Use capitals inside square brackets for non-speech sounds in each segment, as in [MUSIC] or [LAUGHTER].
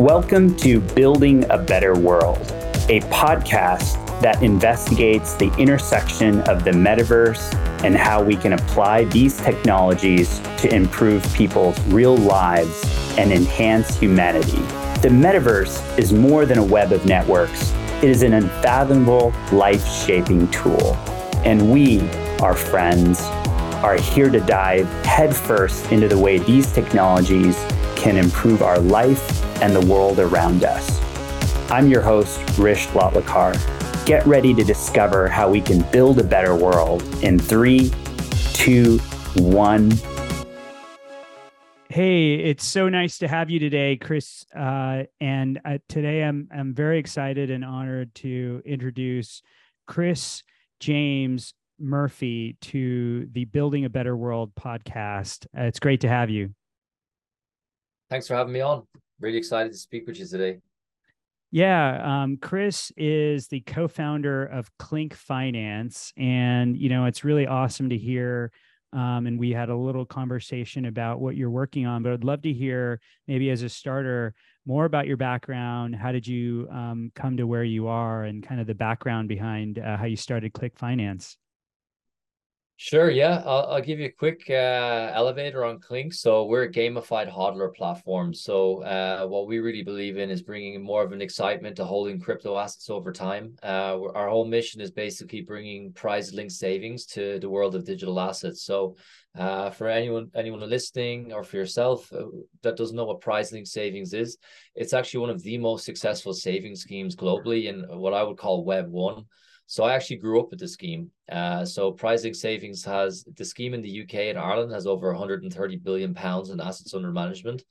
Welcome to Building a Better World, a podcast that investigates the intersection of the metaverse and how we can apply these technologies to improve people's real lives and enhance humanity. The metaverse is more than a web of networks, it is an unfathomable, life shaping tool. And we, our friends, are here to dive headfirst into the way these technologies can improve our life and the world around us. I'm your host, Hrish Lotlikar. Get ready to discover how we can build a better world in three, two, one. Hey, it's so nice to have you today, Chris. Uh, and uh, today I'm I'm very excited and honored to introduce Chris James Murphy to the Building a Better World podcast. Uh, it's great to have you. Thanks for having me on. Really excited to speak with you today. Yeah, um, Chris is the co-founder of Klink Finance, and you know it's really awesome to hear. Um, and we had a little conversation about what you're working on, but I'd love to hear maybe as a starter more about your background. How did you um, come to where you are, and kind of the background behind uh, how you started Klink Finance? Sure, yeah. I'll, I'll give you a quick uh, elevator on Klink. So we're a gamified hodler platform. So uh, what we really believe in is bringing more of an excitement to holding crypto assets over time. Uh, our whole mission is basically bringing prize-linked savings to the world of digital assets. So uh, for anyone anyone listening or for yourself uh, that doesn't know what prize-linked savings is, it's actually one of the most successful savings schemes globally in what I would call Web one. So I actually grew up with the scheme. Uh, so prize-linked savings has the scheme in the UK and Ireland has over 130 billion pounds in assets under management.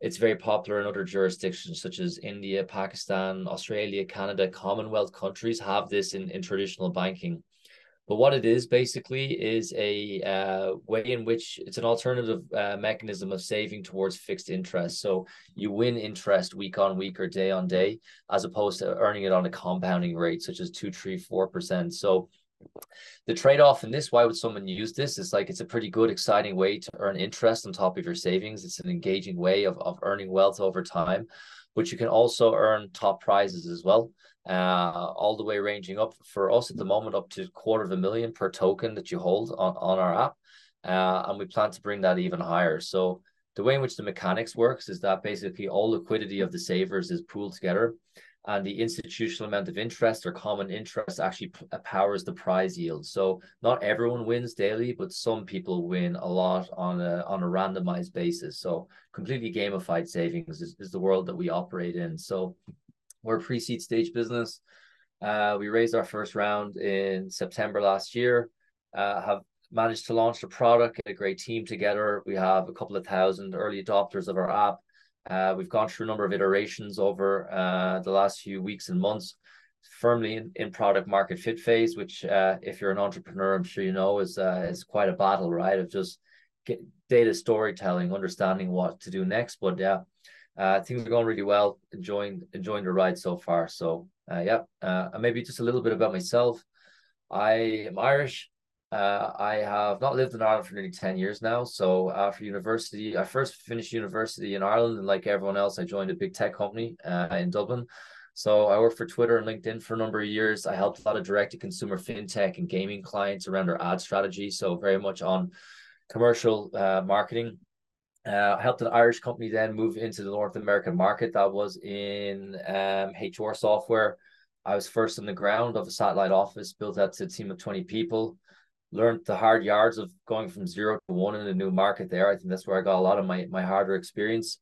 It's very popular in other jurisdictions such as India, Pakistan, Australia, Canada, Commonwealth countries have this in, in traditional banking. But what it is basically is a uh, way in which it's an alternative uh, mechanism of saving towards fixed interest. So you win interest week on week or day on day, as opposed to earning it on a compounding rate, such as two, three, four percent. So the trade-off in this, why would someone use this? It's like it's a pretty good, exciting way to earn interest on top of your savings. It's an engaging way of, of earning wealth over time, but you can also earn top prizes as well uh, all the way ranging up for us at the moment up to quarter of a million per token that you hold on, on our app. Uh, and we plan to bring that even higher. So the way in which the mechanics works is that basically all liquidity of the savers is pooled together and the institutional amount of interest or common interest actually uh, powers the prize yield. So not everyone wins daily, but some people win a lot on a on a randomized basis. So completely gamified savings is, is the world that we operate in. So we're a pre-seed stage business. Uh, we raised our first round in September last year. Uh, have managed to launch the product, get a great team together. We have a couple of thousand early adopters of our app. Uh, we've gone through a number of iterations over uh, the last few weeks and months, firmly in, in product market fit phase, which uh, if you're an entrepreneur, I'm sure you know is uh, is quite a battle, right? Of just data storytelling, understanding what to do next. But yeah, uh, things are going really well. Enjoying enjoying the ride so far. So uh, yeah, uh, maybe just a little bit about myself. I am Irish. Uh, I have not lived in Ireland for nearly 10 years now. So after university, I first finished university in Ireland, and like everyone else, I joined a big tech company uh, in Dublin. So I worked for Twitter and LinkedIn for a number of years. I helped a lot of direct to consumer fintech and gaming clients around their ad strategy. So very much on commercial uh, marketing uh, I helped an Irish company then move into the North American market. That was in um, HR software. I was first on the ground of a satellite office, built out to a team of 20 people, learned the hard yards of going from zero to one in a new market there. I think that's where I got a lot of my, my harder experience.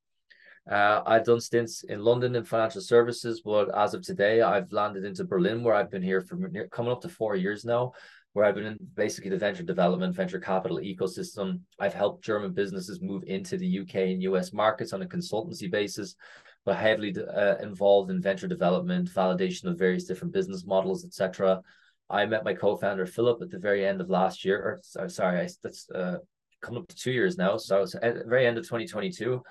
Uh, I've done stints in London in financial services, but as of today, I've landed into Berlin, where I've been here for coming up to four years now where I've been in basically the venture development, venture capital ecosystem. I've helped German businesses move into the UK and US markets on a consultancy basis, but heavily uh, involved in venture development, validation of various different business models, etc. I met my co-founder Philip at the very end of last year, or sorry, I, that's uh, coming up to two years now. So was at the very end of 2022,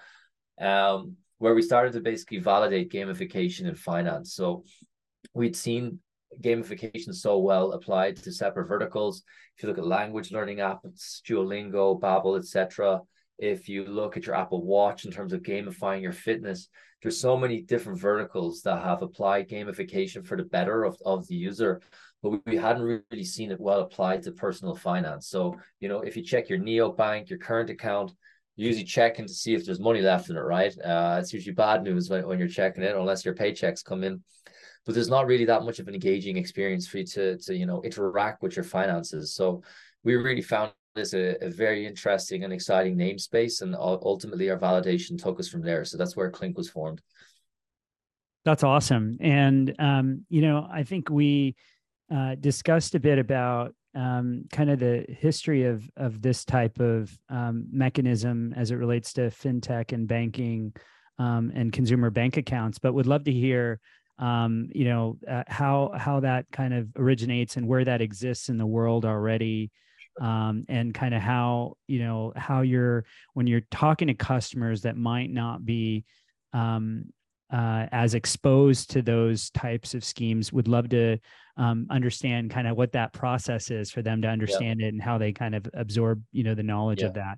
um, where we started to basically validate gamification in finance. So we'd seen gamification so well applied to separate verticals. If you look at language learning apps, Duolingo, Babbel, etc., if you look at your Apple Watch in terms of gamifying your fitness, there's so many different verticals that have applied gamification for the better of, of the user, but we hadn't really seen it well applied to personal finance. So, you know, if you check your Neo bank, your current account, you're usually checking to see if there's money left in it, right? Uh, it's usually bad news when, when you're checking it, unless your paychecks come in. But there's not really that much of an engaging experience for you to, to you know, interact with your finances. So we really found this a, a, very interesting and exciting namespace, and ultimately our validation took us from there. So that's where Klink was formed. That's awesome, and um, you know, I think we uh, discussed a bit about um, kind of the history of of this type of um, mechanism as it relates to fintech and banking um, and consumer bank accounts, but would love to hear. Um, you know uh, how how that kind of originates and where that exists in the world already, um, and kind of how you know how you're when you're talking to customers that might not be um, uh, as exposed to those types of schemes would love to um, understand kind of what that process is for them to understand yeah. it and how they kind of absorb you know the knowledge yeah. of that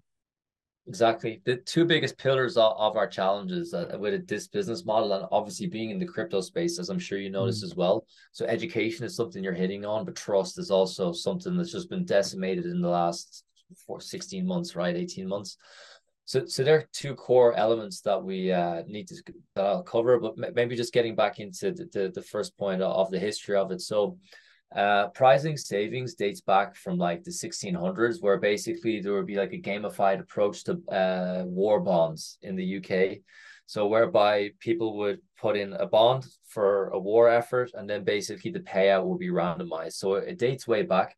exactly the two biggest pillars of, of our challenges uh, with this business model and obviously being in the crypto space as i'm sure you noticed mm-hmm. as well so education is something you're hitting on but trust is also something that's just been decimated in the last four, 16 months right 18 months so, so there are two core elements that we uh, need to that I'll cover, but maybe just getting back into the, the, the first point of the history of it. So, uh, pricing savings dates back from like the 1600s, where basically there would be like a gamified approach to uh, war bonds in the UK. So, whereby people would put in a bond for a war effort, and then basically the payout will be randomized. So, it dates way back.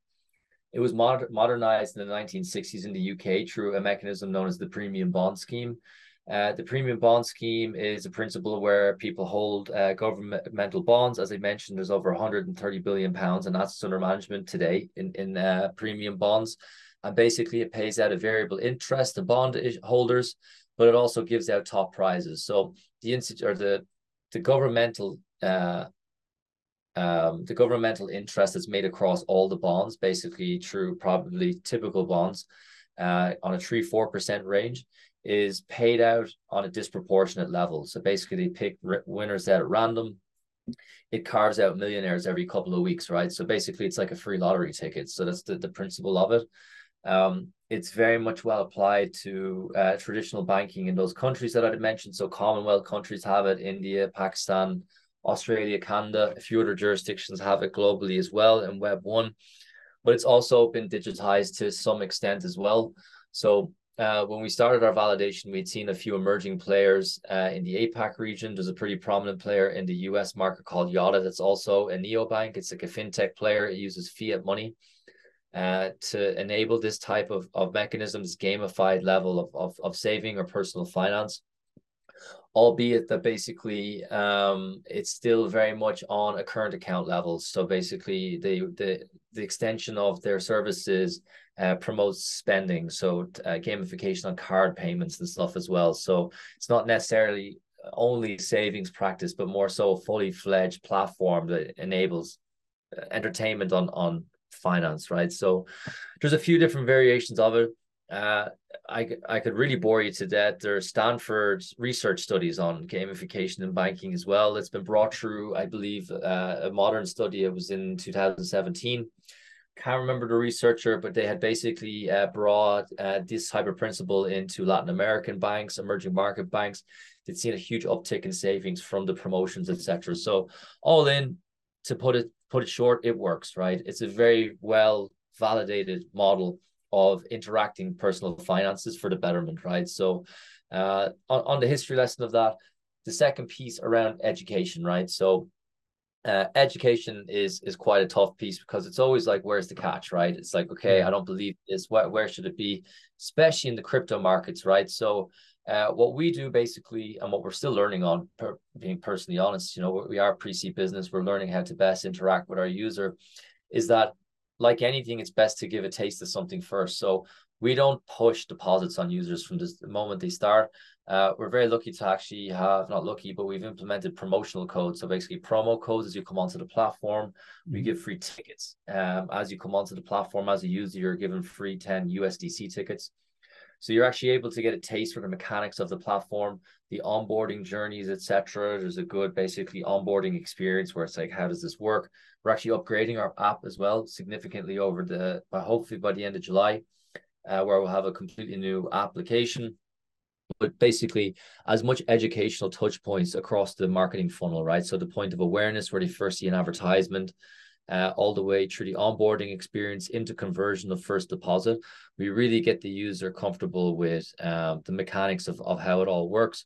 It was moder- modernized in the 1960s in the UK through a mechanism known as the premium bond scheme. Uh, the premium bond scheme is a principle where people hold uh, governmental bonds. As I mentioned, there's over 130 billion pounds and assets under management today in in uh, premium bonds, and basically it pays out a variable interest to bond holders, but it also gives out top prizes. So the institute or the the governmental uh, um, the governmental interest that's made across all the bonds, basically through probably typical bonds uh, on a 3 4% range, is paid out on a disproportionate level. So basically, they pick winners out at random. It carves out millionaires every couple of weeks, right? So basically, it's like a free lottery ticket. So that's the, the principle of it. Um, it's very much well applied to uh, traditional banking in those countries that I mentioned. So Commonwealth countries have it, India, Pakistan, Australia, Canada, a few other jurisdictions have it globally as well in Web 1. But it's also been digitized to some extent as well. So uh, when we started our validation, we'd seen a few emerging players uh, in the APAC region. There's a pretty prominent player in the US market called Yotta that's also a neobank. It's like a fintech player. It uses fiat money uh, to enable this type of, of mechanisms, gamified level of, of, of saving or personal finance albeit that basically um, it's still very much on a current account level. So basically, the the the extension of their services uh, promotes spending, so uh, gamification on card payments and stuff as well. So it's not necessarily only savings practice, but more so a fully fledged platform that enables uh, entertainment on on finance, right? So there's a few different variations of it. Uh, I, I could really bore you to death. There's Stanford research studies on gamification in banking as well. It's been brought through, I believe, uh, a modern study. It was in 2017. Can't remember the researcher, but they had basically uh, brought uh, this type of principle into Latin American banks, emerging market banks. They'd seen a huge uptick in savings from the promotions, etc. So all in, to put it put it short, it works, right? It's a very well validated model of interacting personal finances for the betterment, right? So, uh, on, on the history lesson of that, the second piece around education, right? So, uh, education is is quite a tough piece because it's always like, where's the catch, right? It's like, okay, I don't believe this. Where where should it be? Especially in the crypto markets, right? So, uh, what we do basically, and what we're still learning on, per, being personally honest, you know, we are pre-seed business. We're learning how to best interact with our user. Is that like anything, it's best to give a taste of something first. So we don't push deposits on users from this, the moment they start. Uh, we're very lucky to actually have not lucky, but we've implemented promotional codes. So basically, promo codes as you come onto the platform, mm-hmm. we give free tickets. Um, as you come onto the platform as a user, you're given free 10 USDC tickets. So you're actually able to get a taste for the mechanics of the platform, the onboarding journeys, etc. There's a good basically onboarding experience where it's like, how does this work? We're actually upgrading our app as well significantly over the, hopefully by the end of July, uh, where we'll have a completely new application but basically as much educational touch points across the marketing funnel, right? So the point of awareness where they first see an advertisement, uh, all the way through the onboarding experience into conversion of first deposit. We really get the user comfortable with um, the mechanics of, of how it all works.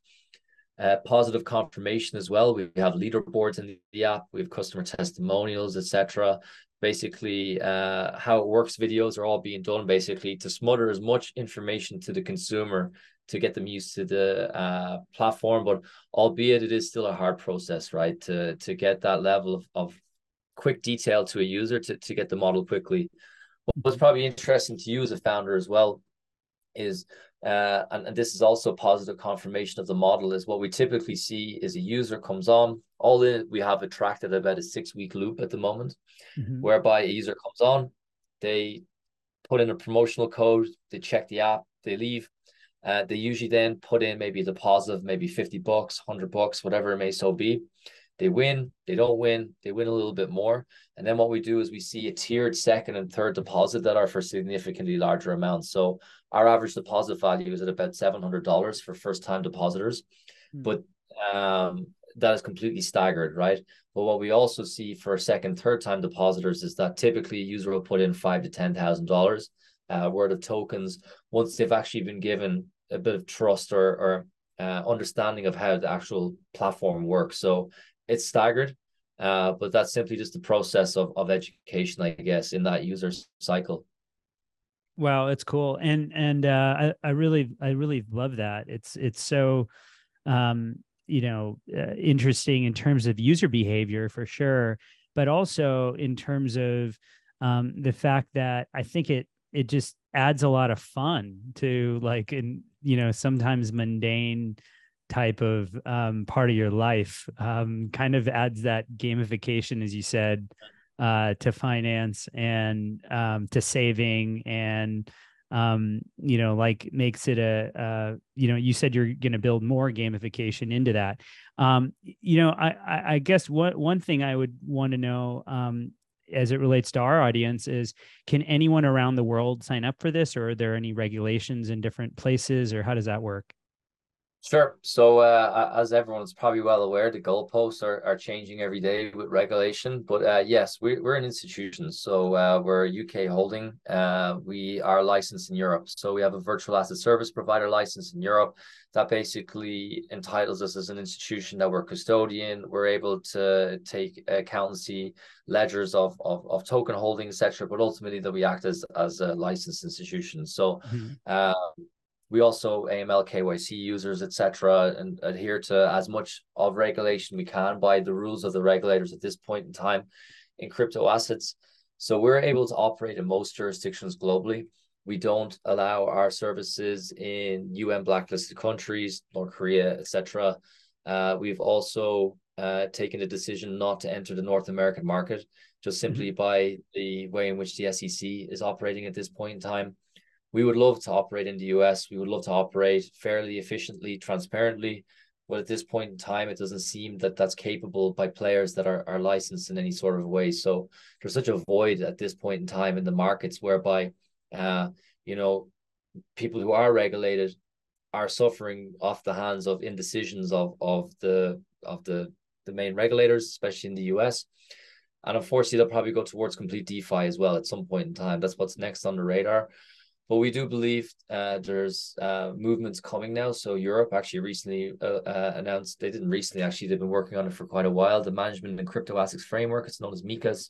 Uh, positive confirmation as well. We have leaderboards in the app. We have customer testimonials, etc. Basically, uh, how it works videos are all being done basically to smother as much information to the consumer to get them used to the uh, platform. But albeit it is still a hard process, right? To to get that level of, of quick detail to a user to, to get the model quickly. What's probably interesting to you as a founder as well is, uh, and, and this is also positive confirmation of the model, is what we typically see is a user comes on, all in, we have attracted about a six week loop at the moment, mm-hmm. whereby a user comes on, they put in a promotional code, they check the app, they leave. Uh, they usually then put in maybe a deposit of maybe 50 bucks, 100 bucks, whatever it may so be. They win, they don't win, they win a little bit more. And then what we do is we see a tiered second and third deposit that are for significantly larger amounts. So our average deposit value is at about $700 for first time depositors. Mm. But um, that is completely staggered, right? But what we also see for second, third time depositors is that typically a user will put in five to ten thousand dollars uh, worth of tokens once they've actually been given a bit of trust or, or uh, understanding of how the actual platform works. So it's staggered, uh, but that's simply just the process of, of education, I guess, in that user cycle. Wow, it's cool, and and uh, I I really I really love that. It's it's so, um, you know, uh, interesting in terms of user behavior for sure, but also in terms of um, the fact that I think it it just adds a lot of fun to like in you know sometimes mundane type of um, part of your life um, kind of adds that gamification as you said uh, to finance and um, to saving and um, you know like makes it a uh, you know you said you're going to build more gamification into that. Um, you know I, I guess what one thing i would want to know um, as it relates to our audience is can anyone around the world sign up for this or are there any regulations in different places or how does that work Sure. So, uh, as everyone's probably well aware, the goalposts are, are changing every day with regulation. But uh, yes, we, we're an institution. So, uh, we're a UK holding. Uh, we are licensed in Europe. So, we have a virtual asset service provider license in Europe that basically entitles us as an institution that we're custodian. We're able to take accountancy ledgers of, of, of token holding, etc. But ultimately, that we act as, as a licensed institution. So, mm-hmm. We also AML KYC users, etc., and adhere to as much of regulation we can by the rules of the regulators at this point in time in crypto assets. So we're able to operate in most jurisdictions globally. We don't allow our services in UN blacklisted countries, North Korea, etc. Uh, we've also uh, taken a decision not to enter the North American market, just simply mm-hmm. by the way in which the SEC is operating at this point in time we would love to operate in the US. We would love to operate fairly efficiently, transparently. But at this point in time, it doesn't seem that that's capable by players that are, are licensed in any sort of way. So there's such a void at this point in time in the markets whereby, uh, you know, people who are regulated are suffering off the hands of indecisions of of the of the the main regulators, especially in the US. And unfortunately, they'll probably go towards complete DeFi as well at some point in time. That's what's next on the radar. But we do believe uh, there's uh, movements coming now. So Europe actually recently uh, uh, announced they didn't recently actually they've been working on it for quite a while. The management and crypto assets framework. It's known as MiCAs.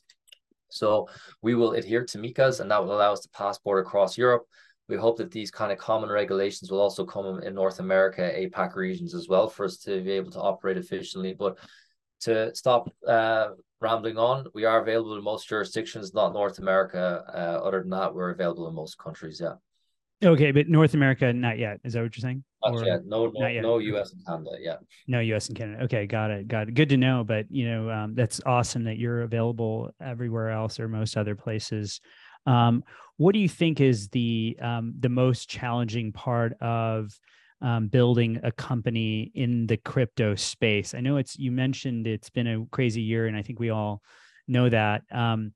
So we will adhere to MiCAs, and that will allow us to passport across Europe. We hope that these kind of common regulations will also come in North America, APAC regions as well, for us to be able to operate efficiently. But to stop uh, rambling on, we are available in most jurisdictions, not North America. Uh, other than that, we're available in most countries. Yeah. Okay, but North America, not yet. Is that what you're saying? Not or, yet. No, no, yet. no U.S. and Canada. Yeah. No U.S. and Canada. Okay, got it. Got it. Good to know. But you know, um, that's awesome that you're available everywhere else or most other places. Um, what do you think is the um, the most challenging part of um, building a company in the crypto space? I know it's you mentioned it's been a crazy year, and I think we all know that. Um,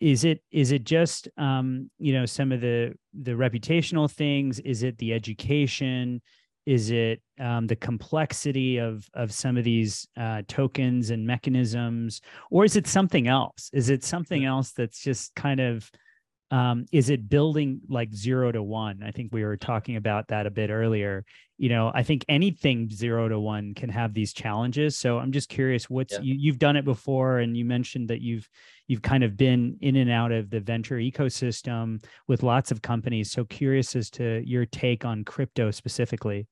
is it is it just um, you know some of the the reputational things? Is it the education? Is it um, the complexity of of some of these uh, tokens and mechanisms, or is it something else? Is it something else that's just kind of um, is it building like zero to one? I think we were talking about that a bit earlier. You know, I think anything zero to one can have these challenges. So I'm just curious, what's yeah. you, you've done it before, and you mentioned that you've you've kind of been in and out of the venture ecosystem with lots of companies. So curious as to your take on crypto specifically.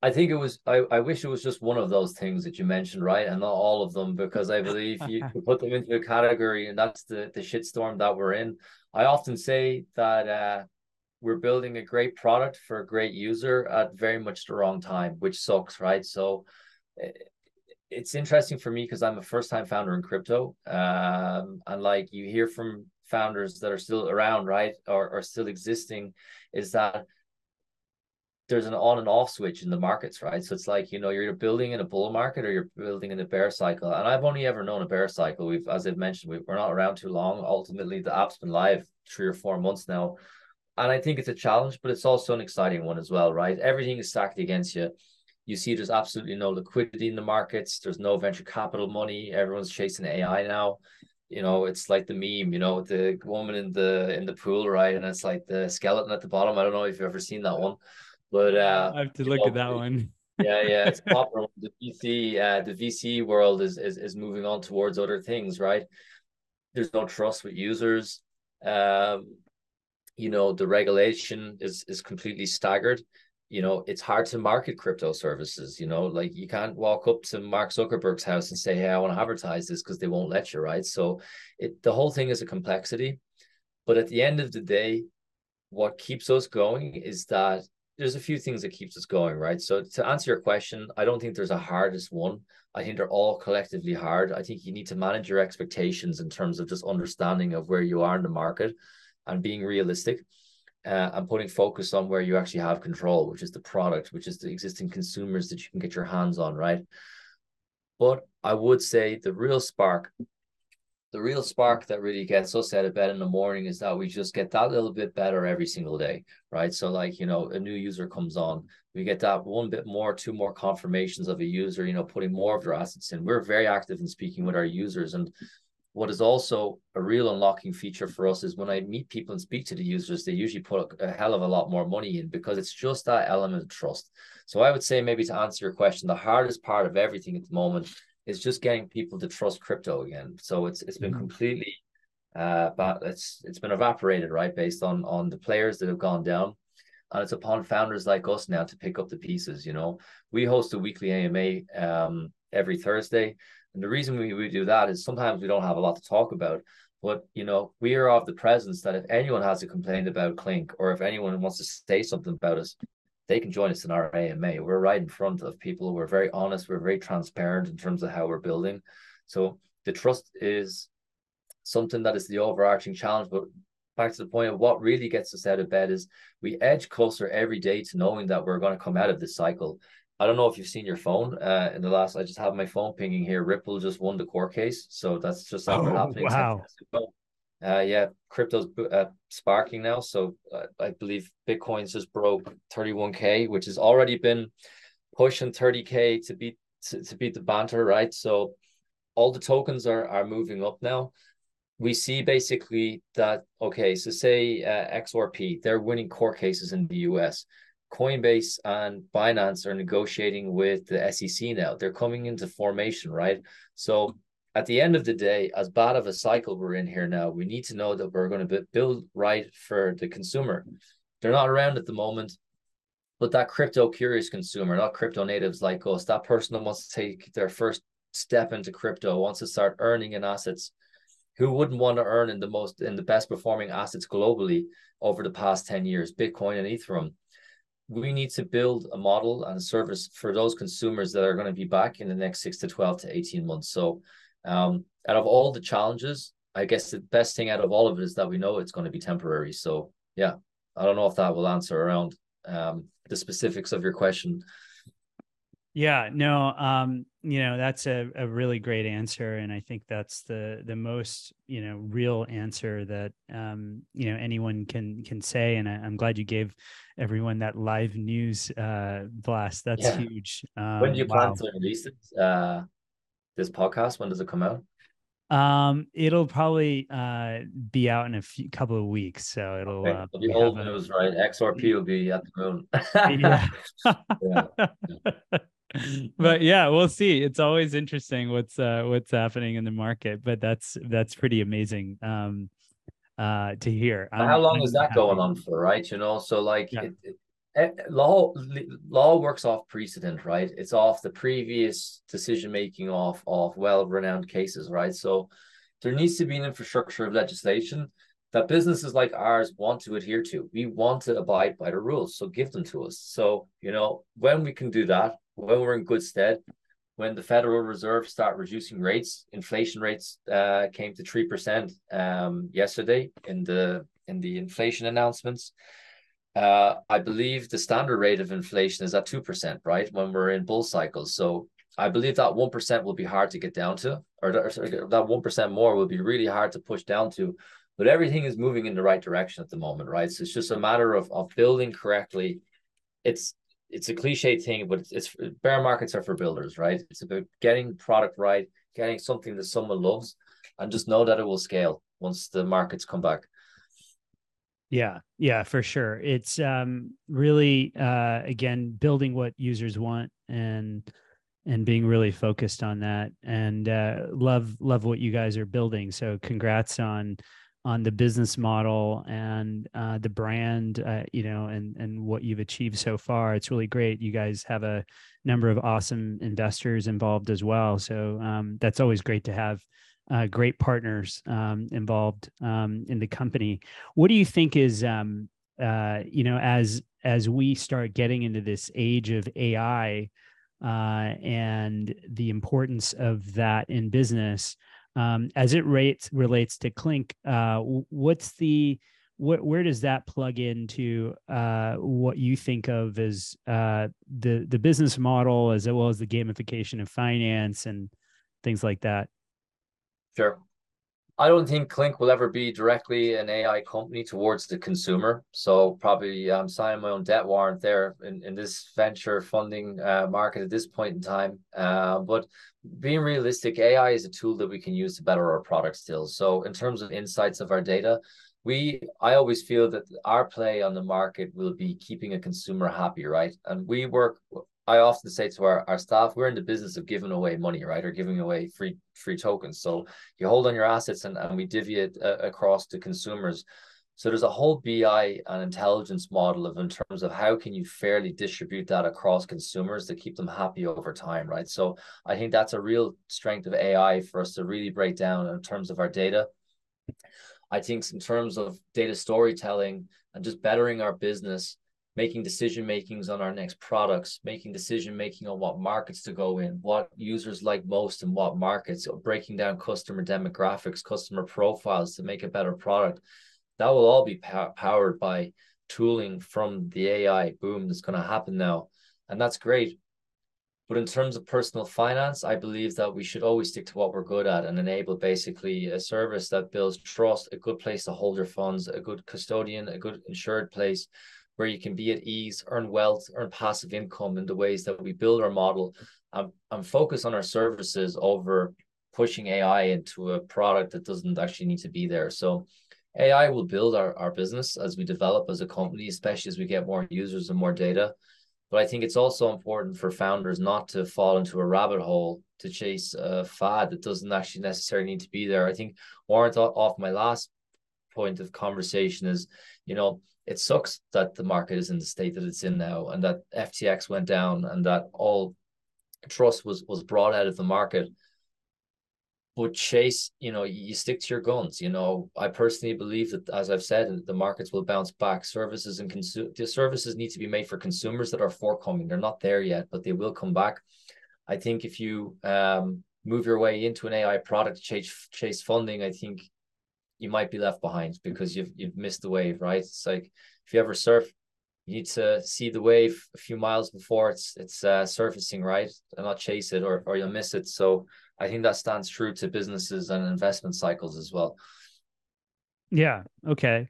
I think it was. I, I wish it was just one of those things that you mentioned, right, and not all of them, because I believe you [LAUGHS] put them into a category, and that's the the shitstorm that we're in. I often say that uh, we're building a great product for a great user at very much the wrong time, which sucks, right? So eh, it's interesting for me because I'm a first time founder in crypto, um, and like you hear from founders that are still around, right, or are still existing, is that there's an on and off switch in the markets, right? So it's like, you know, you're building in a bull market or you're building in a bear cycle. And I've only ever known a bear cycle. We've, as I've mentioned, we, we're not around too long. Ultimately, the app's been live three or four months now. And I think it's a challenge, but it's also an exciting one as well, right? Everything is stacked against you. You see, there's absolutely no liquidity in the markets. There's no venture capital money. Everyone's chasing AI now. You know, it's like the meme, you know, the woman in the in the pool, right? And it's like the skeleton at the bottom. I don't know if you've ever seen that one but uh, I have to look know, at that one. [LAUGHS] yeah, yeah, it's [LAUGHS] popular. the VC, uh, the VC world is, is is moving on towards other things, right? There's no trust with users. Um, you know, the regulation is is completely staggered. You know, it's hard to market crypto services. You know, like you can't walk up to Mark Zuckerberg's house and say, "Hey, I want to advertise this," because they won't let you, right? So, it the whole thing is a complexity. But at the end of the day, what keeps us going is that there's a few things that keeps us going, right? So to answer your question, I don't think there's a hardest one. I think they're all collectively hard. I think you need to manage your expectations in terms of just understanding of where you are in the market and being realistic uh, and putting focus on where you actually have control, which is the product, which is the existing consumers that you can get your hands on, right? But I would say the real spark the real spark that really gets us out of bed in the morning is that we just get that little bit better every single day, right? So, like, you know, a new user comes on, we get that one bit more, two more confirmations of a user, you know, putting more of their assets in. We're very active in speaking with our users. And what is also a real unlocking feature for us is when I meet people and speak to the users, they usually put a hell of a lot more money in because it's just that element of trust. So, I would say, maybe to answer your question, the hardest part of everything at the moment is just getting people to trust crypto again. So it's it's been mm-hmm. completely uh but it's it's been evaporated, right, based on on the players that have gone down. And it's upon founders like us now to pick up the pieces. You know, we host a weekly AMA um every Thursday. And the reason we, we do that is sometimes we don't have a lot to talk about. But you know, we are of the presence that if anyone has a complaint about Klink or if anyone wants to say something about us, they can join us in our AMA. We're right in front of people. We're very honest. We're very transparent in terms of how we're building. So the trust is something that is the overarching challenge. But back to the point of what really gets us out of bed is we edge closer every day to knowing that we're going to come out of this cycle. I don't know if you've seen your phone uh, in the last. I just have my phone pinging here. Ripple just won the court case, so that's just oh, happening. Wow! [LAUGHS] Uh, yeah, crypto's uh, sparking now. So uh, I believe Bitcoin's just broke 31k, which has already been pushing 30k to beat to, to beat the banter, right? So all the tokens are are moving up now. We see basically that okay, so say uh, XRP, they're winning court cases in the US. Coinbase and Binance are negotiating with the SEC now. They're coming into formation, right? So at the end of the day, as bad of a cycle we're in here now, we need to know that we're going to build right for the consumer. They're not around at the moment, but that crypto curious consumer, not crypto natives like us, that person that wants to take their first step into crypto, wants to start earning in assets, who wouldn't want to earn in the most in the best performing assets globally over the past 10 years, Bitcoin and Ethereum. We need to build a model and a service for those consumers that are going to be back in the next six to 12 to 18 months. So um, out of all the challenges, I guess the best thing out of all of it is that we know it's going to be temporary. So yeah, I don't know if that will answer around um, the specifics of your question. Yeah, no, um, you know, that's a, a really great answer. And I think that's the the most, you know, real answer that um, you know, anyone can can say. And I, am glad you gave everyone that live news uh blast. That's yeah. huge. Um, when do you um, plan wow. to release it? Uh this podcast? When does it come out? Um, it'll probably uh be out in a few couple of weeks, so it'll. Okay. Uh, be old news, right? XRP will be at the moon. yeah. [LAUGHS] yeah. [LAUGHS] but yeah, we'll see. It's always interesting what's uh what's happening in the market, but that's that's pretty amazing um uh to hear. How long I'm is that happy. going on for, right? You know, so like yeah. it, it, law law works off precedent right? It's off the previous decision making off of well-renowned cases right? So there needs to be an infrastructure of legislation that businesses like ours want to adhere to. We want to abide by the rules so give them to us. So you know when we can do that when we're in good stead when the federal reserve start reducing rates inflation rates uh, came to 3% um, yesterday in the in the inflation announcements uh, I believe the standard rate of inflation is at 2%, right? When we're in bull cycles. So I believe that 1% will be hard to get down to, or that 1% more will be really hard to push down to. But everything is moving in the right direction at the moment, right? So it's just a matter of, of building correctly. It's it's a cliche thing, but it's, it's bear markets are for builders, right? It's about getting product right, getting something that someone loves, and just know that it will scale once the markets come back. Yeah, yeah, for sure. It's um really uh again building what users want and and being really focused on that and uh love love what you guys are building. So congrats on on the business model and uh the brand uh you know and and what you've achieved so far. It's really great. You guys have a number of awesome investors involved as well. So um that's always great to have uh, great partners um, involved um, in the company. What do you think is, um, uh, you know, as as we start getting into this age of AI uh, and the importance of that in business, um, as it rates relates to Klink, uh, what's the what, where does that plug into uh, what you think of as uh, the the business model as well as the gamification of finance and things like that? Sure. I don't think Klink will ever be directly an AI company towards the consumer. So probably I'm um, signing my own debt warrant there in, in this venture funding uh, market at this point in time. Uh, but being realistic, AI is a tool that we can use to better our product still. So in terms of insights of our data, we I always feel that our play on the market will be keeping a consumer happy, right? And we work I often say to our, our staff, we're in the business of giving away money, right? Or giving away free free tokens. So you hold on your assets and, and we divvy it uh, across to consumers. So there's a whole BI and intelligence model of in terms of how can you fairly distribute that across consumers to keep them happy over time, right? So I think that's a real strength of AI for us to really break down in terms of our data. I think in terms of data storytelling and just bettering our business, making decision makings on our next products, making decision making on what markets to go in, what users like most and what markets, breaking down customer demographics, customer profiles to make a better product. That will all be pow- powered by tooling from the AI boom that's going to happen now. And that's great. But in terms of personal finance, I believe that we should always stick to what we're good at and enable basically a service that builds trust, a good place to hold your funds, a good custodian, a good insured place where you can be at ease, earn wealth, earn passive income in the ways that we build our model and, focus on our services over pushing AI into a product that doesn't actually need to be there. So AI will build our, our business as we develop as a company, especially as we get more users and more data. But I think it's also important for founders not to fall into a rabbit hole to chase a fad that doesn't actually necessarily need to be there. I think Warren off my last point of conversation is, you know, it sucks that the market is in the state that it's in now and that FTX went down and that all trust was was brought out of the market. But chase, you know, you stick to your guns. You know, I personally believe that, as I've said, the markets will bounce back. Services and consume the services need to be made for consumers that are forthcoming. They're not there yet, but they will come back. I think if you um, move your way into an AI product chase chase funding, I think you might be left behind because you've you've missed the wave, right? It's like if you ever surf, you need to see the wave a few miles before it's it's uh, surfacing, right, and not chase it or or you'll miss it. So I think that stands true to businesses and investment cycles as well. Yeah. Okay.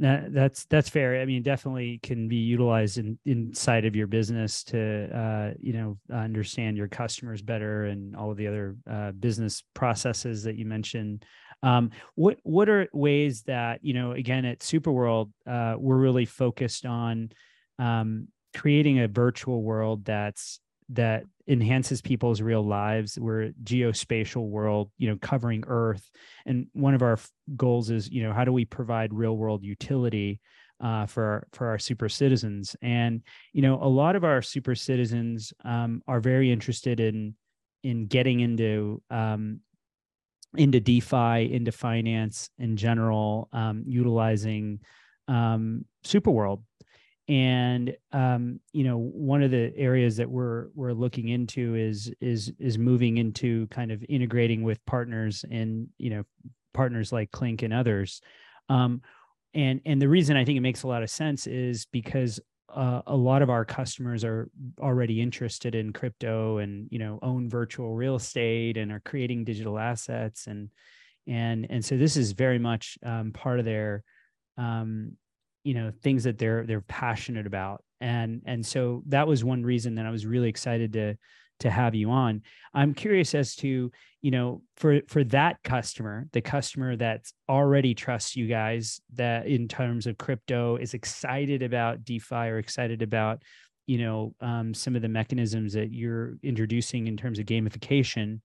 That, that's that's fair. I mean, definitely can be utilized in inside of your business to uh, you know understand your customers better and all of the other uh, business processes that you mentioned. Um, what what are ways that you know again at Superworld uh, we're really focused on um, creating a virtual world that's that enhances people's real lives. We're geospatial world, you know, covering Earth, and one of our goals is, you know, how do we provide real world utility uh, for our, for our super citizens? And you know, a lot of our super citizens um, are very interested in in getting into um, into DeFi, into finance in general, um, utilizing um, Superworld. And um, you know one of the areas that we're we're looking into is is is moving into kind of integrating with partners and you know partners like Klink and others. Um, and and the reason i think it makes a lot of sense is because uh, a lot of our customers are already interested in crypto and you know own virtual real estate and are creating digital assets and and and so this is very much um, part of their um, you know things that they're they're passionate about. And and so that was one reason that i was really excited to to have you on. I'm curious as to you know for for that customer the customer that's already trusts you guys that in terms of crypto is excited about defi or excited about you know um, some of the mechanisms that you're introducing in terms of gamification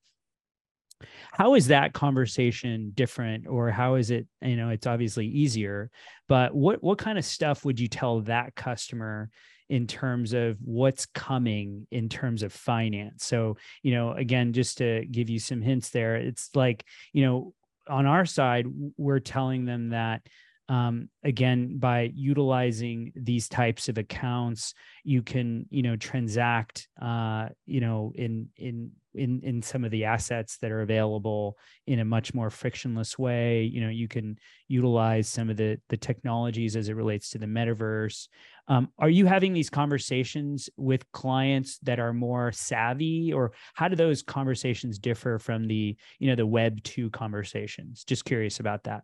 how is that conversation different? Or how is it you know it's obviously easier but what what kind of stuff would you tell that customer in terms of what's coming in terms of finance. So you know again just to give you some hints there it's like you know on our side we're telling them that um, again by utilizing these types of accounts you can you know transact uh, you know in in in in some of the assets that are available in a much more frictionless way. You know you can utilize some of the the technologies as it relates to the metaverse. Um, are you having these conversations with clients that are more savvy or how do those conversations differ from the you know the web 2 conversations? Just curious about that.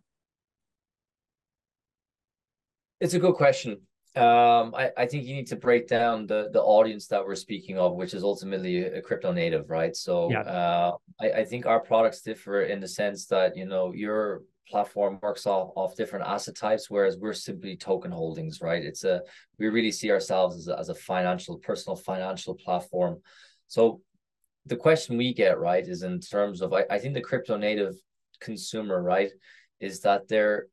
It's a good question. Um, I, I think you need to break down the the audience that we're speaking of, which is ultimately a crypto native, right? So yeah. uh, I, I think our products differ in the sense that you know your platform works off, off different asset types, whereas we're simply token holdings, right? It's a we really see ourselves as a, as a financial, personal financial platform. So the question we get right is in terms of I, I think the crypto native consumer, right, is that they're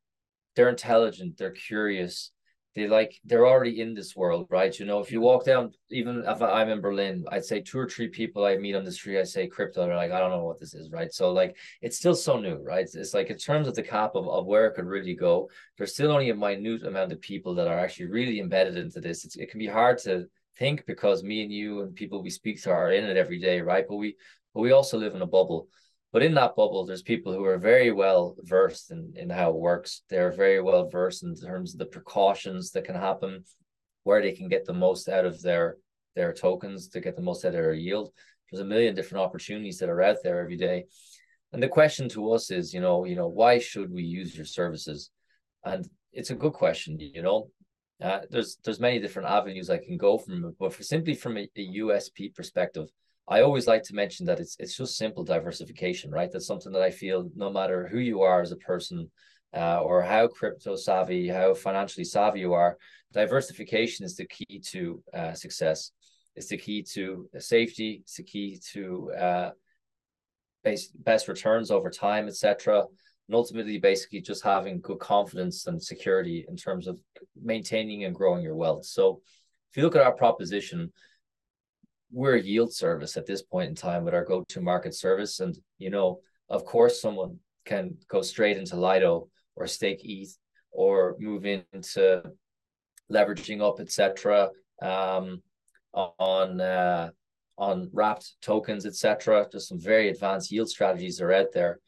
they're intelligent, they're curious, they like they're already in this world, right? You know, if you walk down, even if I'm in Berlin, I'd say two or three people I meet on the street, I say crypto, they're like, I don't know what this is, right? So like it's still so new, right? It's, it's like in terms of the cap of, of where it could really go, there's still only a minute amount of people that are actually really embedded into this. It's, it can be hard to think because me and you and people we speak to are in it every day, right? But we but we also live in a bubble. But in that bubble, there's people who are very well versed in, in how it works. They're very well versed in terms of the precautions that can happen, where they can get the most out of their their tokens to get the most out of their yield. There's a million different opportunities that are out there every day. And the question to us is, you know, you know, why should we use your services? And it's a good question, you know. Uh, there's there's many different avenues I can go from, but for simply from a, a USP perspective, I always like to mention that it's it's just simple diversification, right? That's something that I feel no matter who you are as a person, uh, or how crypto savvy, how financially savvy you are, diversification is the key to uh, success. It's the key to safety. It's the key to uh, base, best returns over time, etc. And ultimately, basically, just having good confidence and security in terms of maintaining and growing your wealth. So, if you look at our proposition, we're a yield service at this point in time with our go-to-market service. And, you know, of course, someone can go straight into Lido or stake ETH or move into leveraging up, etc. Um, on uh, on wrapped tokens, etc. Just some very advanced yield strategies are out there,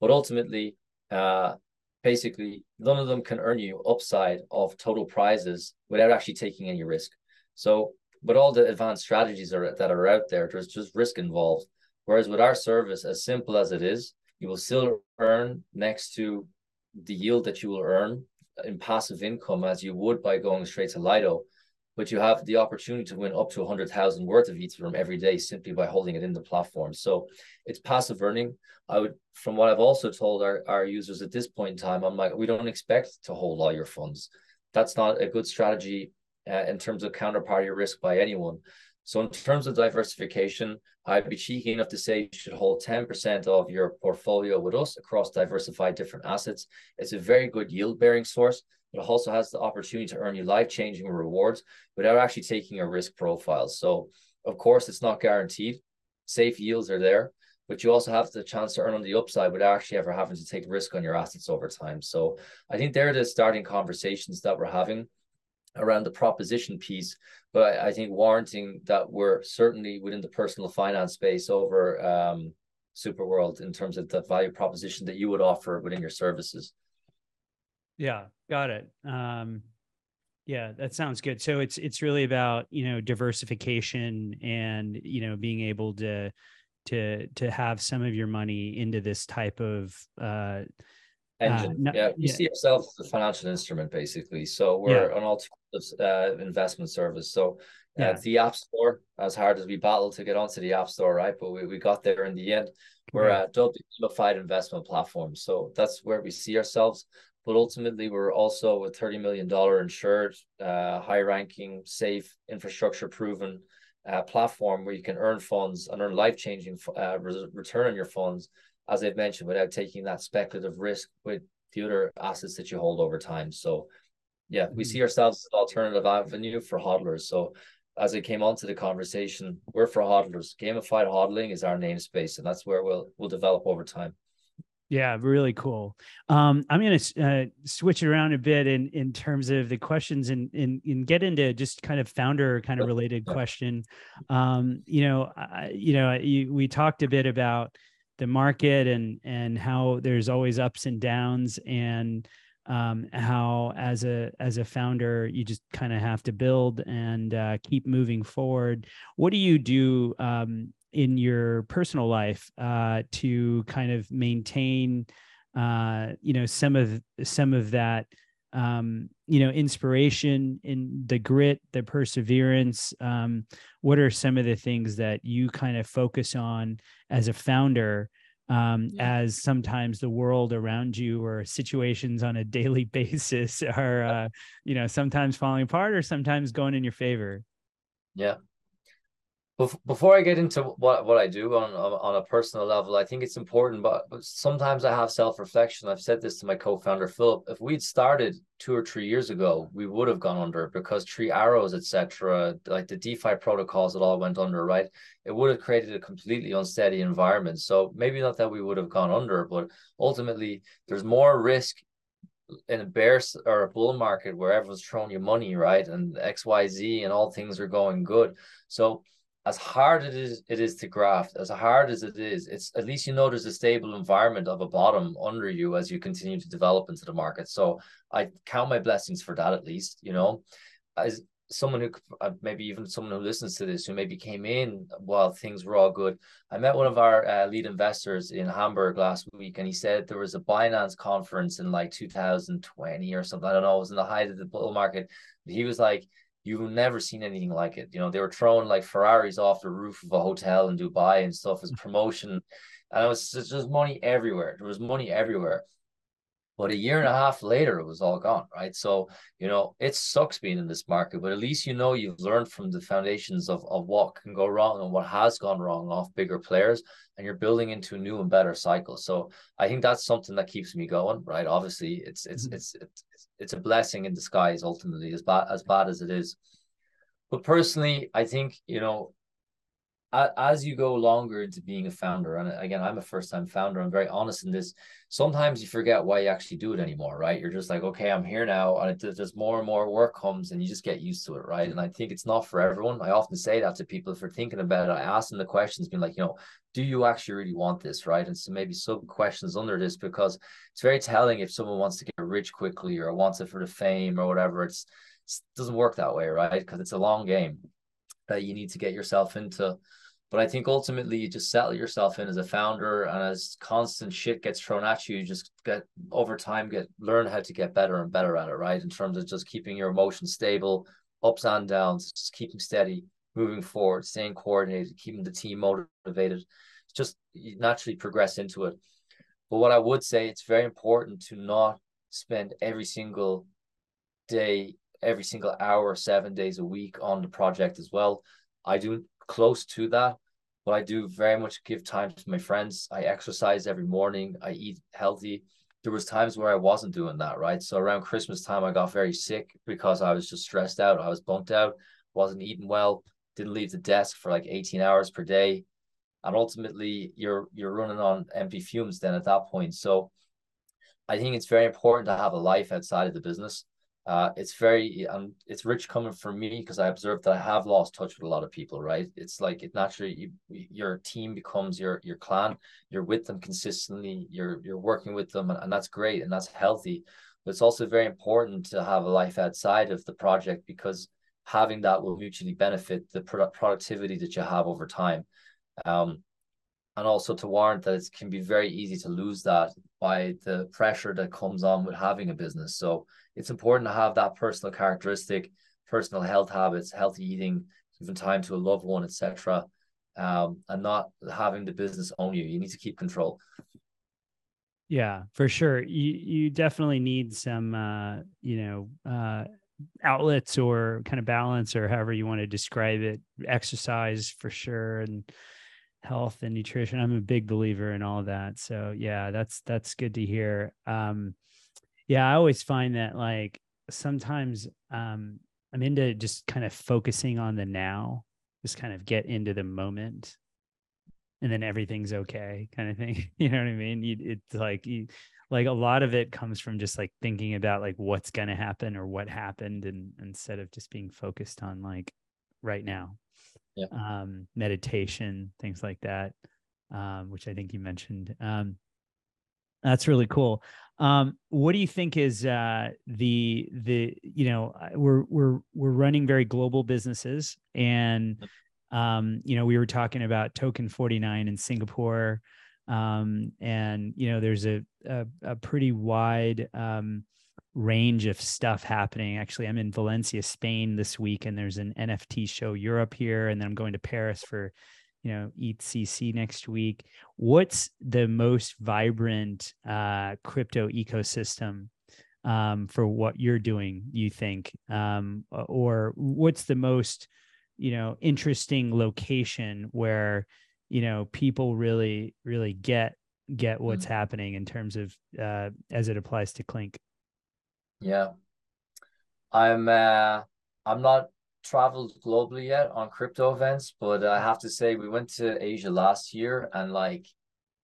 but ultimately, uh, basically none of them can earn you upside of total prizes without actually taking any risk. So with all the advanced strategies are, that are out there, there's just risk involved. Whereas with our service, as simple as it is, you will still earn next to the yield that you will earn in passive income as you would by going straight to Lido, but you have the opportunity to win up to 100,000 worth of Ethereum every day simply by holding it in the platform. So it's passive earning. I would, from what I've also told our, our users at this point in time, I'm like, we don't expect to hold all your funds. That's not a good strategy uh, in terms of counterparty risk by anyone. So in terms of diversification, I'd be cheeky enough to say you should hold 10% of your portfolio with us across diversified different assets. It's a very good yield bearing source. but It also has the opportunity to earn you life changing rewards without actually taking a risk profile. So, of course, it's not guaranteed. Safe yields are there, but you also have the chance to earn on the upside without actually ever having to take risk on your assets over time. So, I think they're the starting conversations that we're having around the proposition piece, but I think warranting that we're certainly within the personal finance space over um, Super World in terms of the value proposition that you would offer within your services. Yeah, got it. Um, yeah, that sounds good. So it's it's really about you know diversification and you know being able to to to have some of your money into this type of uh, engine. Uh, no, yeah, we yeah. see ourselves as a financial instrument basically. So we're yeah. an alternative uh, investment service. So uh, yeah. the App Store, as hard as we battled to get onto the App Store, right? But we, we got there in the end. We're a gamified investment platform. So that's where we see ourselves. But ultimately, we're also a $30 million insured, uh, high ranking, safe, infrastructure proven uh, platform where you can earn funds and earn life changing uh, re- return on your funds as I've mentioned, without taking that speculative risk with the other assets that you hold over time. So, yeah, we see mm-hmm. ourselves as an alternative avenue for hodlers. So, as it came onto the conversation, we're for hodlers. Gamified hodling is our namespace, and that's where we'll we'll develop over time. Yeah, really cool. Um, I'm going to uh, switch it around a bit in in terms of the questions and and, and get into just kind of founder kind of related question. Um, you know, I, you know, you, we talked a bit about the market and and how there's always ups and downs and um, how as a as a founder you just kind of have to build and uh, keep moving forward. What do you do um, in your personal life uh, to kind of maintain uh, you know some of some of that um, you know inspiration in the grit the perseverance um, what are some of the things that you kind of focus on as a founder um, yeah. as sometimes the world around you or situations on a [LAUGHS] daily basis are uh, you know sometimes falling apart or sometimes going in your favor? Yeah before I get into what, what I do on, on a personal level, I think it's important, but sometimes I have self reflection. I've said this to my co founder, Philip. If we'd started two or three years ago, we would have gone under because Three Arrows, etc., like the DeFi protocols, it all went under, right? It would have created a completely unsteady environment. So maybe not that we would have gone under, but ultimately, there's more risk in a bear or a bull market where everyone's throwing you money, right? And XYZ and all things are going good. So as hard it is it is to graft, as hard as it is, it's at least you know there's a stable environment of a bottom under you as you continue to develop into the market. So I count my blessings for that at least, you know. As someone who uh, maybe even someone who listens to this who maybe came in while things were all good. I met one of our uh, lead investors in Hamburg last week, and he said there was a Binance conference in like 2020 or something. I don't know. It was in the height of the bull market. He was like, you've never seen anything like it. You know, they were throwing like Ferraris off the roof of a hotel in Dubai and stuff as promotion. And it was just money everywhere. There was money everywhere. But a year and a half later, it was all gone, right? So, you know, it sucks being in this market, but at least you know you've learned from the foundations of, of what can go wrong and what has gone wrong off bigger players, and you're building into a new and better cycle. So I think that's something that keeps me going, right? Obviously, it's it's mm-hmm. it's it's it's a blessing in disguise, ultimately, as bad as bad as it is. But personally, I think, you know, as you go longer into being a founder, and again, I'm a first time founder, I'm very honest in this. Sometimes you forget why you actually do it anymore, right? You're just like, okay, I'm here now, and it, there's more and more work comes, and you just get used to it, right? And I think it's not for everyone. I often say that to people if they're thinking about it. I ask them the questions, being like, you know, do you actually really want this, right? And so maybe some questions under this because it's very telling if someone wants to get rich quickly or wants it for the fame or whatever. It's it doesn't work that way, right? Because it's a long game that you need to get yourself into but I think ultimately you just settle yourself in as a founder, and as constant shit gets thrown at you, you just get over time get learn how to get better and better at it, right? In terms of just keeping your emotions stable, ups and downs, just keeping steady, moving forward, staying coordinated, keeping the team motivated. Just you naturally progress into it. But what I would say, it's very important to not spend every single day, every single hour, seven days a week on the project as well. I do close to that, but I do very much give time to my friends. I exercise every morning. I eat healthy. There was times where I wasn't doing that, right? So around Christmas time, I got very sick because I was just stressed out. I was bunked out, wasn't eating well, didn't leave the desk for like 18 hours per day. And ultimately you're you're running on empty fumes then at that point. So I think it's very important to have a life outside of the business uh, it's very um, it's rich coming from me because I observed that I have lost touch with a lot of people. Right, it's like it naturally you, your team becomes your your clan. You're with them consistently. You're you're working with them, and, and that's great and that's healthy. But it's also very important to have a life outside of the project because having that will mutually benefit the product productivity that you have over time. Um, and also to warrant that it can be very easy to lose that by the pressure that comes on with having a business. So it's important to have that personal characteristic, personal health habits, healthy eating, giving time to a loved one, etc., um, and not having the business own you. You need to keep control. Yeah, for sure. You you definitely need some uh, you know uh, outlets or kind of balance or however you want to describe it. Exercise for sure, and health and nutrition. I'm a big believer in all that. So yeah, that's that's good to hear. Um, yeah, I always find that like sometimes um, I'm into just kind of focusing on the now, just kind of get into the moment, and then everything's okay, kind of thing. [LAUGHS] you know what I mean? You, it's like you, like a lot of it comes from just like thinking about like what's going to happen or what happened, and instead of just being focused on like right now. Yeah. Um, meditation, things like that, um, which I think you mentioned. Um, that's really cool. Um, what do you think is uh, the the you know we're we're we're running very global businesses, and um, you know we were talking about Token Forty Nine in Singapore, um, and you know there's a a, a pretty wide um, range of stuff happening. Actually, I'm in Valencia, Spain this week, and there's an NFT show Europe here, and then I'm going to Paris for you know EthCC next week. What's the most vibrant uh, crypto ecosystem um, for what you're doing? You think, um, or what's the most you know interesting location where you know people really really get get what's mm-hmm. happening in terms of uh, as it applies to Klink? Yeah, I'm. Uh, I'm not traveled globally yet on crypto events, but I have to say we went to Asia last year and like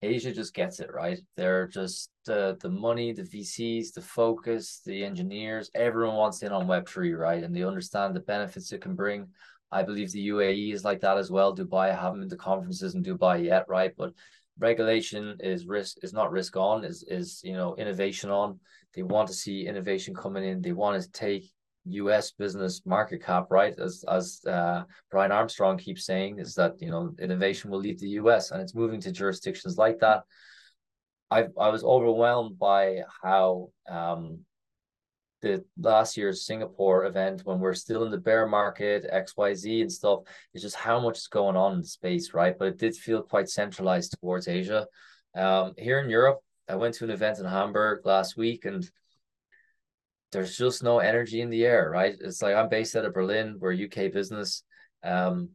Asia just gets it right. They're just the the money, the VCs, the focus, the engineers, everyone wants in on Web three, right? And they understand the benefits it can bring. I believe the UAE is like that as well. Dubai, I haven't been to conferences in Dubai yet, right? But regulation is risk is not risk on, is is you know innovation on. They want to see innovation coming in. They want to take U.S. business market cap, right? As as uh, Brian Armstrong keeps saying, is that you know innovation will leave the U.S. and it's moving to jurisdictions like that. I I was overwhelmed by how um, the last year's Singapore event when we're still in the bear market, X Y Z and stuff. It's just how much is going on in the space, right? But it did feel quite centralized towards Asia. Um, here in Europe, I went to an event in Hamburg last week and there's just no energy in the air, right? It's like I'm based out of Berlin, we're UK business. Um,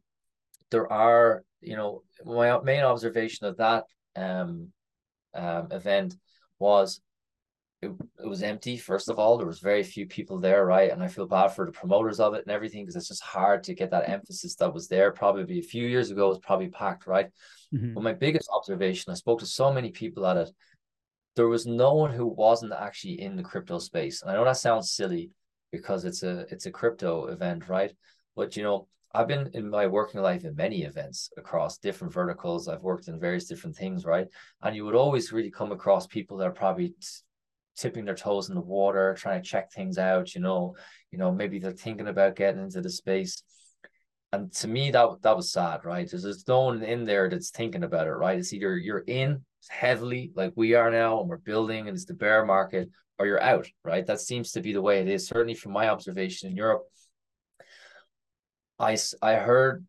there are, you know, my main observation of that um, um event was it, it was empty first of all there was very few people there right and i feel bad for the promoters of it and everything because it's just hard to get that emphasis that was there probably a few years ago it was probably packed right mm-hmm. but my biggest observation i spoke to so many people at it there was no one who wasn't actually in the crypto space and i know that sounds silly because it's a it's a crypto event right but you know I've been in my working life in many events across different verticals. I've worked in various different things, right? And you would always really come across people that are probably t- tipping their toes in the water, trying to check things out. You know, you know, maybe they're thinking about getting into the space. And to me, that that was sad, right? There's, there's no one in there that's thinking about it, right? It's either you're in heavily, like we are now, and we're building, and it's the bear market, or you're out, right? That seems to be the way it is. Certainly, from my observation in Europe I I heard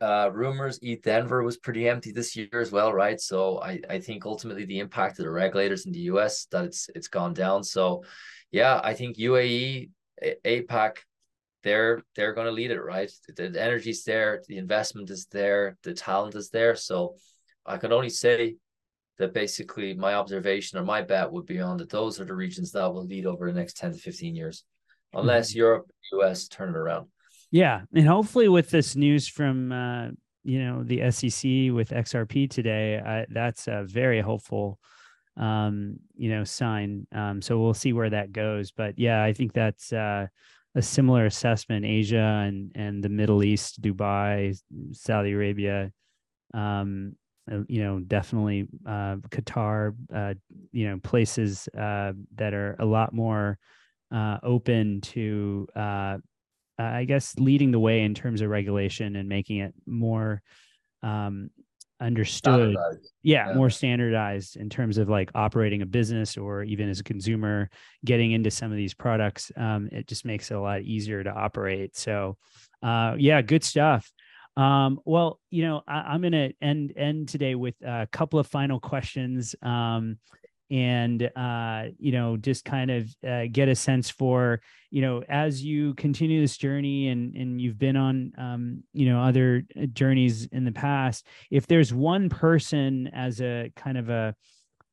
uh, rumors ETH Denver was pretty empty this year as well, right? So I, I think ultimately the impact of the regulators in the US that it's it's gone down. So yeah, I think UAE, APAC, they're they're going to lead it, right? The, the energy's there, the investment is there, the talent is there. So I can only say that basically my observation or my bet would be on that those are the regions that will lead over the next 10 to 15 years, unless mm-hmm. Europe, US turn it around. Yeah, and hopefully with this news from uh, you know the SEC with XRP today, I, that's a very hopeful um, you know sign. Um, so we'll see where that goes. But yeah, I think that's uh, a similar assessment. Asia and and the Middle East, Dubai, Saudi Arabia. Um, uh, you know, definitely uh, Qatar. Uh, you know, places uh, that are a lot more uh, open to I guess, leading the way in terms of regulation and making it more um, understood. Yeah, yeah, more standardized in terms of like operating a business or even as a consumer getting into some of these products. Um, it just makes it a lot easier to operate. So, uh, yeah, good stuff. Um, well, you know, I, am going to end end today with a couple of final questions. Um, and uh, you know just kind of uh, get a sense for you know as you continue this journey and and you've been on um, you know other uh, journeys in the past if there's one person as a kind of a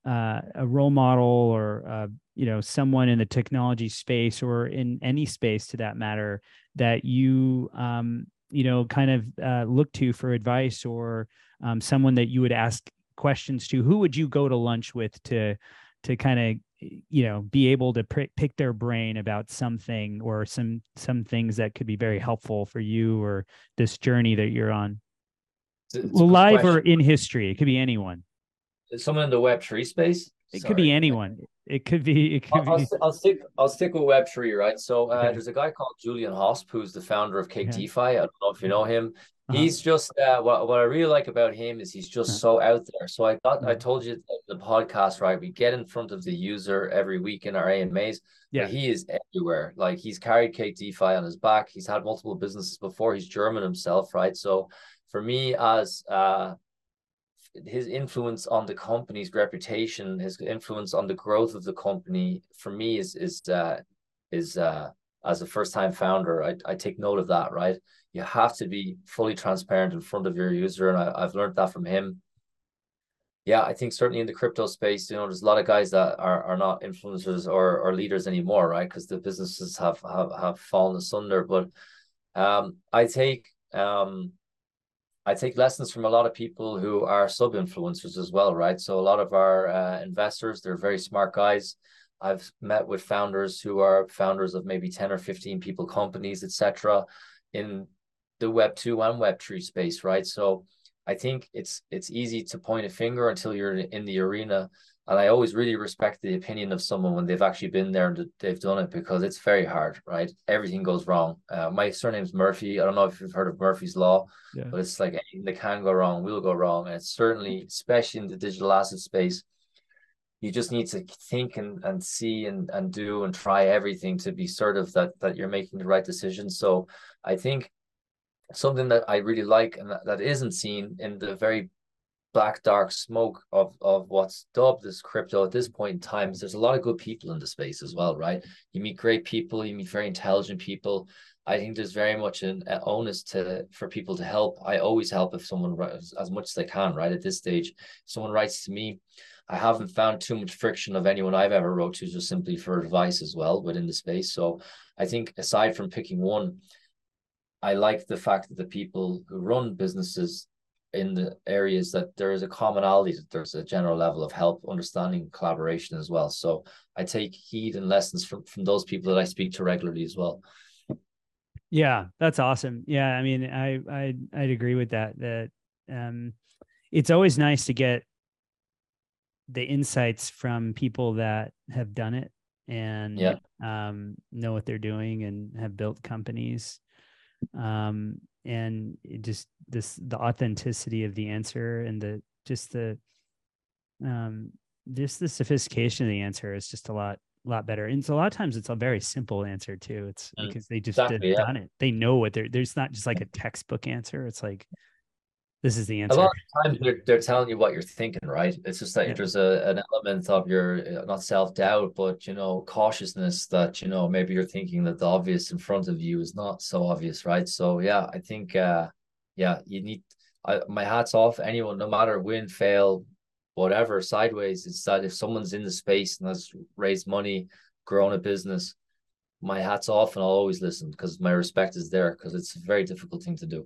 uh, a role model or uh, you know someone in the technology space or in any space to that matter that you um, you know kind of uh, look to for advice or um, someone that you would ask questions to who would you go to lunch with to to kind of you know be able to pr- pick their brain about something or some some things that could be very helpful for you or this journey that you're on it's, it's live question. or in history it could be anyone someone in the web three space it Sorry. could be anyone it could be it could I'll, be... I'll, stick i'll stick with Web three, right so uh, okay. there's a guy called julian hosp who's the founder of cake defi i don't know if you know him uh-huh. He's just uh, what what I really like about him is he's just uh-huh. so out there. So I thought I uh-huh. told you the podcast right. We get in front of the user every week in our AMAs. Yeah, he is everywhere. Like he's carried Cake DeFi on his back. He's had multiple businesses before. He's German himself, right? So for me, as uh, his influence on the company's reputation, his influence on the growth of the company, for me is is uh, is uh, as a first time founder, I, I take note of that, right? You have to be fully transparent in front of your user. And I, I've learned that from him. Yeah, I think certainly in the crypto space, you know, there's a lot of guys that are, are not influencers or, or leaders anymore, right? Because the businesses have, have have fallen asunder. But um, I take um, I take lessons from a lot of people who are sub influencers as well, right? So a lot of our uh, investors, they're very smart guys. I've met with founders who are founders of maybe 10 or 15 people companies, etc., in the web 2 and web 3 space, right? So I think it's it's easy to point a finger until you're in the arena. And I always really respect the opinion of someone when they've actually been there and they've done it because it's very hard, right? Everything goes wrong. Uh, my surname's Murphy. I don't know if you've heard of Murphy's Law, yeah. but it's like anything that can go wrong will go wrong. And it's certainly, especially in the digital asset space, you just need to think and, and see and, and do and try everything to be certain that that you're making the right decision. So I think something that I really like and that, that isn't seen in the very black dark smoke of of what's dubbed as crypto at this point in time is there's a lot of good people in the space as well, right? You meet great people, you meet very intelligent people. I think there's very much an onus to for people to help. I always help if someone writes as much as they can. Right at this stage, if someone writes to me, I haven't found too much friction of anyone I've ever wrote to just simply for advice as well within the space. So I think aside from picking one, I like the fact that the people who run businesses in the areas that there is a commonality, that there's a general level of help, understanding, collaboration as well. So I take heed and lessons from from those people that I speak to regularly as well. Yeah, that's awesome. Yeah, I mean, I I I'd agree with that. That um, it's always nice to get the insights from people that have done it and yeah. um, know what they're doing and have built companies um, and just this the authenticity of the answer and the just the um just the sophistication of the answer is just a lot lot better. And so a lot of times it's a very simple answer too. It's mm, because they just exactly, done it. They know what they're there's not just like a textbook answer. It's like this is the answer. A lot of times they're, they're telling you what you're thinking, right? It's just that yeah. there's a, an element of your uh, not self doubt, but you know cautiousness that you know maybe you're thinking that the obvious in front of you is not so obvious, right? So yeah, I think uh, yeah, you need. I, my hats off anyone, no matter win, fail, whatever sideways. It's that if someone's in the space and has raised money, grown a business, my hats off, and I'll always listen because my respect is there because it's a very difficult thing to do.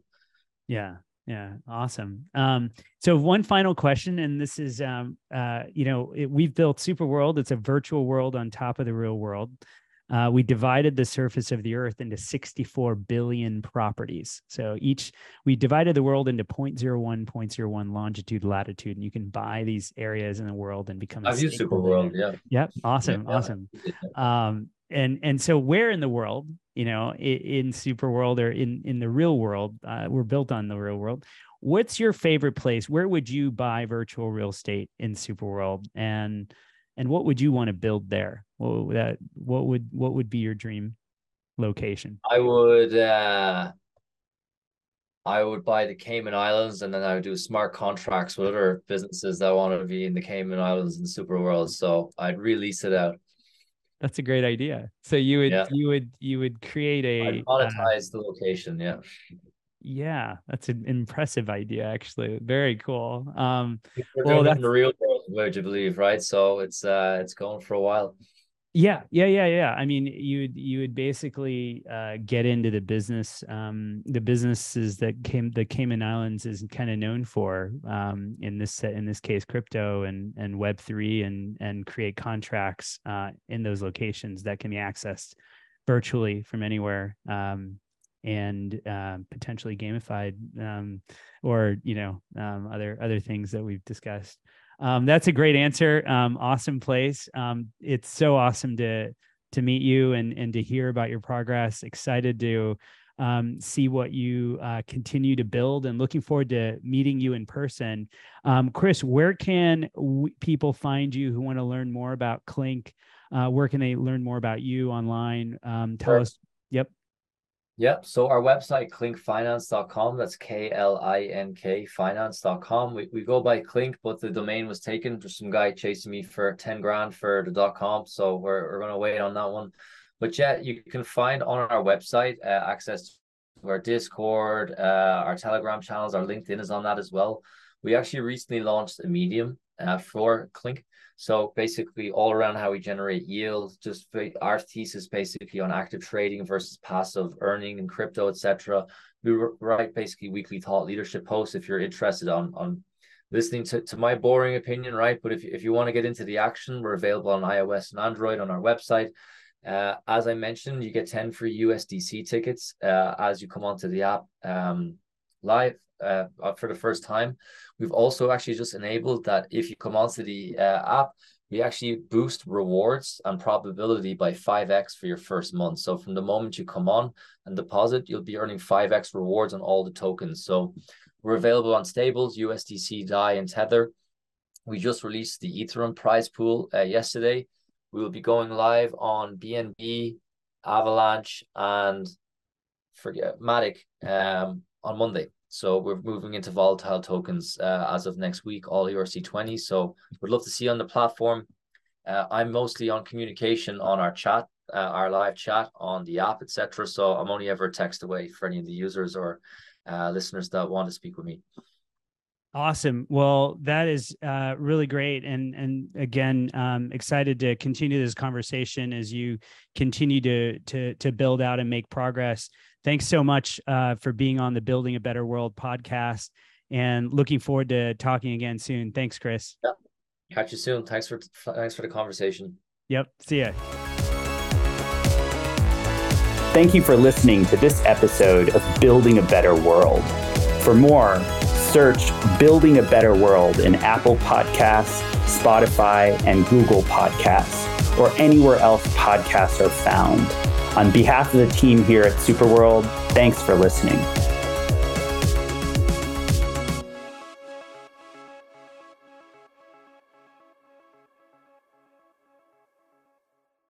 Yeah, yeah, awesome. Um, so one final question, and this is, um, uh, you know, it, we've built Super World. It's a virtual world on top of the real world. Uh, we divided the surface of the Earth into 64 billion properties. So each, we divided the world into 0.01, 0.01 longitude, latitude, and you can buy these areas in the world and become. I've used Super World. Yeah. Yep. Awesome. Yeah, awesome. Um, and and so where in the world you know in, in super world or in in the real world uh, we're built on the real world what's your favorite place where would you buy virtual real estate in super world and and what would you want to build there what would that what would what would be your dream location i would uh I would buy the Cayman Islands and then I would do smart contracts with other businesses that want to be in the Cayman Islands and Super World. So I'd release it out. That's a great idea. So you would yeah. you would you would create a I'd monetize uh, the location. Yeah. Yeah, that's an impressive idea. Actually, very cool. Um, We're well, that's the real world, would you believe, right? So it's uh, it's going for a while. Yeah, yeah, yeah, yeah. I mean, you would you would basically uh, get into the business, um, the businesses that came the Cayman Islands is kind of known for um, in this in this case, crypto and and Web three, and and create contracts uh, in those locations that can be accessed virtually from anywhere. Um, and uh, potentially gamified, um, or you know, um, other other things that we've discussed. Um, that's a great answer. Um, awesome place. Um, it's so awesome to to meet you and and to hear about your progress. Excited to um, see what you uh, continue to build and looking forward to meeting you in person. Um, Chris, where can w- people find you who want to learn more about Klink? Uh, where can they learn more about you online? Um, tell sure. us. Yep. Yep. So our website, klinkfinance.com, that's K L I N K finance.com. We, we go by Klink, but the domain was taken. There's some guy chasing me for 10 grand for the dot com. So we're, we're going to wait on that one. But yeah, you can find on our website uh, access to our Discord, uh, our Telegram channels, our LinkedIn is on that as well. We actually recently launched a medium uh, for Klink. So basically, all around how we generate yield, just our thesis basically on active trading versus passive earning in crypto, etc. We write basically weekly thought leadership posts if you're interested on on listening to, to my boring opinion, right? But if, if you want to get into the action, we're available on iOS and Android on our website. Uh, as I mentioned, you get 10 free USDC tickets uh, as you come onto the app um, live uh, for the first time. We've also actually just enabled that if you come onto the uh, app, we actually boost rewards and probability by 5x for your first month. So from the moment you come on and deposit, you'll be earning 5x rewards on all the tokens. So we're available on stables, USDC, DAI, and Tether. We just released the Ethereum prize pool uh, yesterday. We will be going live on BNB, Avalanche, and forget Matic um, on Monday. So we're moving into volatile tokens uh, as of next week, all ERC20. So we'd love to see you on the platform. Uh, I'm mostly on communication on our chat uh, our live chat on the app, etc. So I'm only ever text away for any of the users or uh, listeners that want to speak with me. Awesome. Well, that is uh, really great, and and again, um, excited to continue this conversation as you continue to to to build out and make progress. Thanks so much uh, for being on the Building a Better World podcast, and looking forward to talking again soon. Thanks, Chris. Yeah. Catch you soon. Thanks for thanks for the conversation. Yep. See ya. Thank you for listening to this episode of Building a Better World. For more, search Building a Better World in Apple Podcasts, Spotify, and Google Podcasts, or anywhere else podcasts are found. On behalf of the team here at Superworld, thanks for listening.